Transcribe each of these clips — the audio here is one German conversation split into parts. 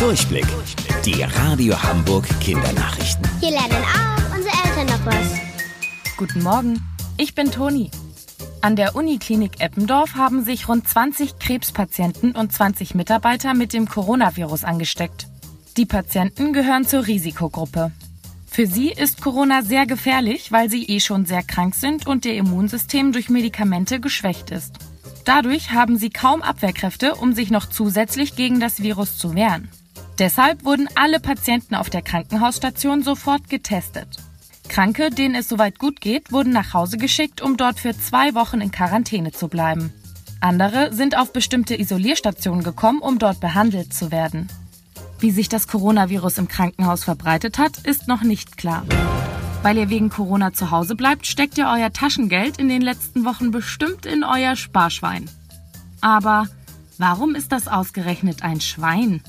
Durchblick. Die Radio Hamburg Kindernachrichten. Hier lernen auch unsere Eltern noch was. Guten Morgen, ich bin Toni. An der Uniklinik Eppendorf haben sich rund 20 Krebspatienten und 20 Mitarbeiter mit dem Coronavirus angesteckt. Die Patienten gehören zur Risikogruppe. Für sie ist Corona sehr gefährlich, weil sie eh schon sehr krank sind und ihr Immunsystem durch Medikamente geschwächt ist. Dadurch haben sie kaum Abwehrkräfte, um sich noch zusätzlich gegen das Virus zu wehren. Deshalb wurden alle Patienten auf der Krankenhausstation sofort getestet. Kranke, denen es soweit gut geht, wurden nach Hause geschickt, um dort für zwei Wochen in Quarantäne zu bleiben. Andere sind auf bestimmte Isolierstationen gekommen, um dort behandelt zu werden. Wie sich das Coronavirus im Krankenhaus verbreitet hat, ist noch nicht klar. Weil ihr wegen Corona zu Hause bleibt, steckt ihr euer Taschengeld in den letzten Wochen bestimmt in euer Sparschwein. Aber warum ist das ausgerechnet ein Schwein?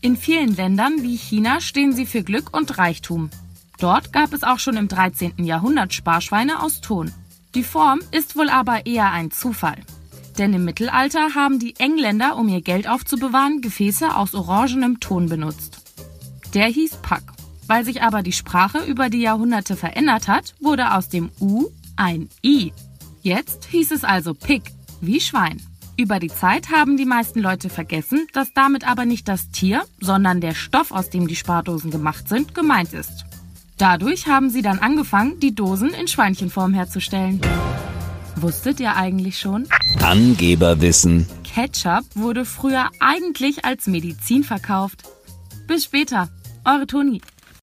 In vielen Ländern wie China stehen sie für Glück und Reichtum. Dort gab es auch schon im 13. Jahrhundert Sparschweine aus Ton. Die Form ist wohl aber eher ein Zufall. Denn im Mittelalter haben die Engländer, um ihr Geld aufzubewahren, Gefäße aus orangenem Ton benutzt. Der hieß Pack. Weil sich aber die Sprache über die Jahrhunderte verändert hat, wurde aus dem U ein I. Jetzt hieß es also Pick, wie Schwein. Über die Zeit haben die meisten Leute vergessen, dass damit aber nicht das Tier, sondern der Stoff, aus dem die Spardosen gemacht sind, gemeint ist. Dadurch haben sie dann angefangen, die Dosen in Schweinchenform herzustellen. Wusstet ihr eigentlich schon? Angeberwissen. Ketchup wurde früher eigentlich als Medizin verkauft. Bis später, eure Toni.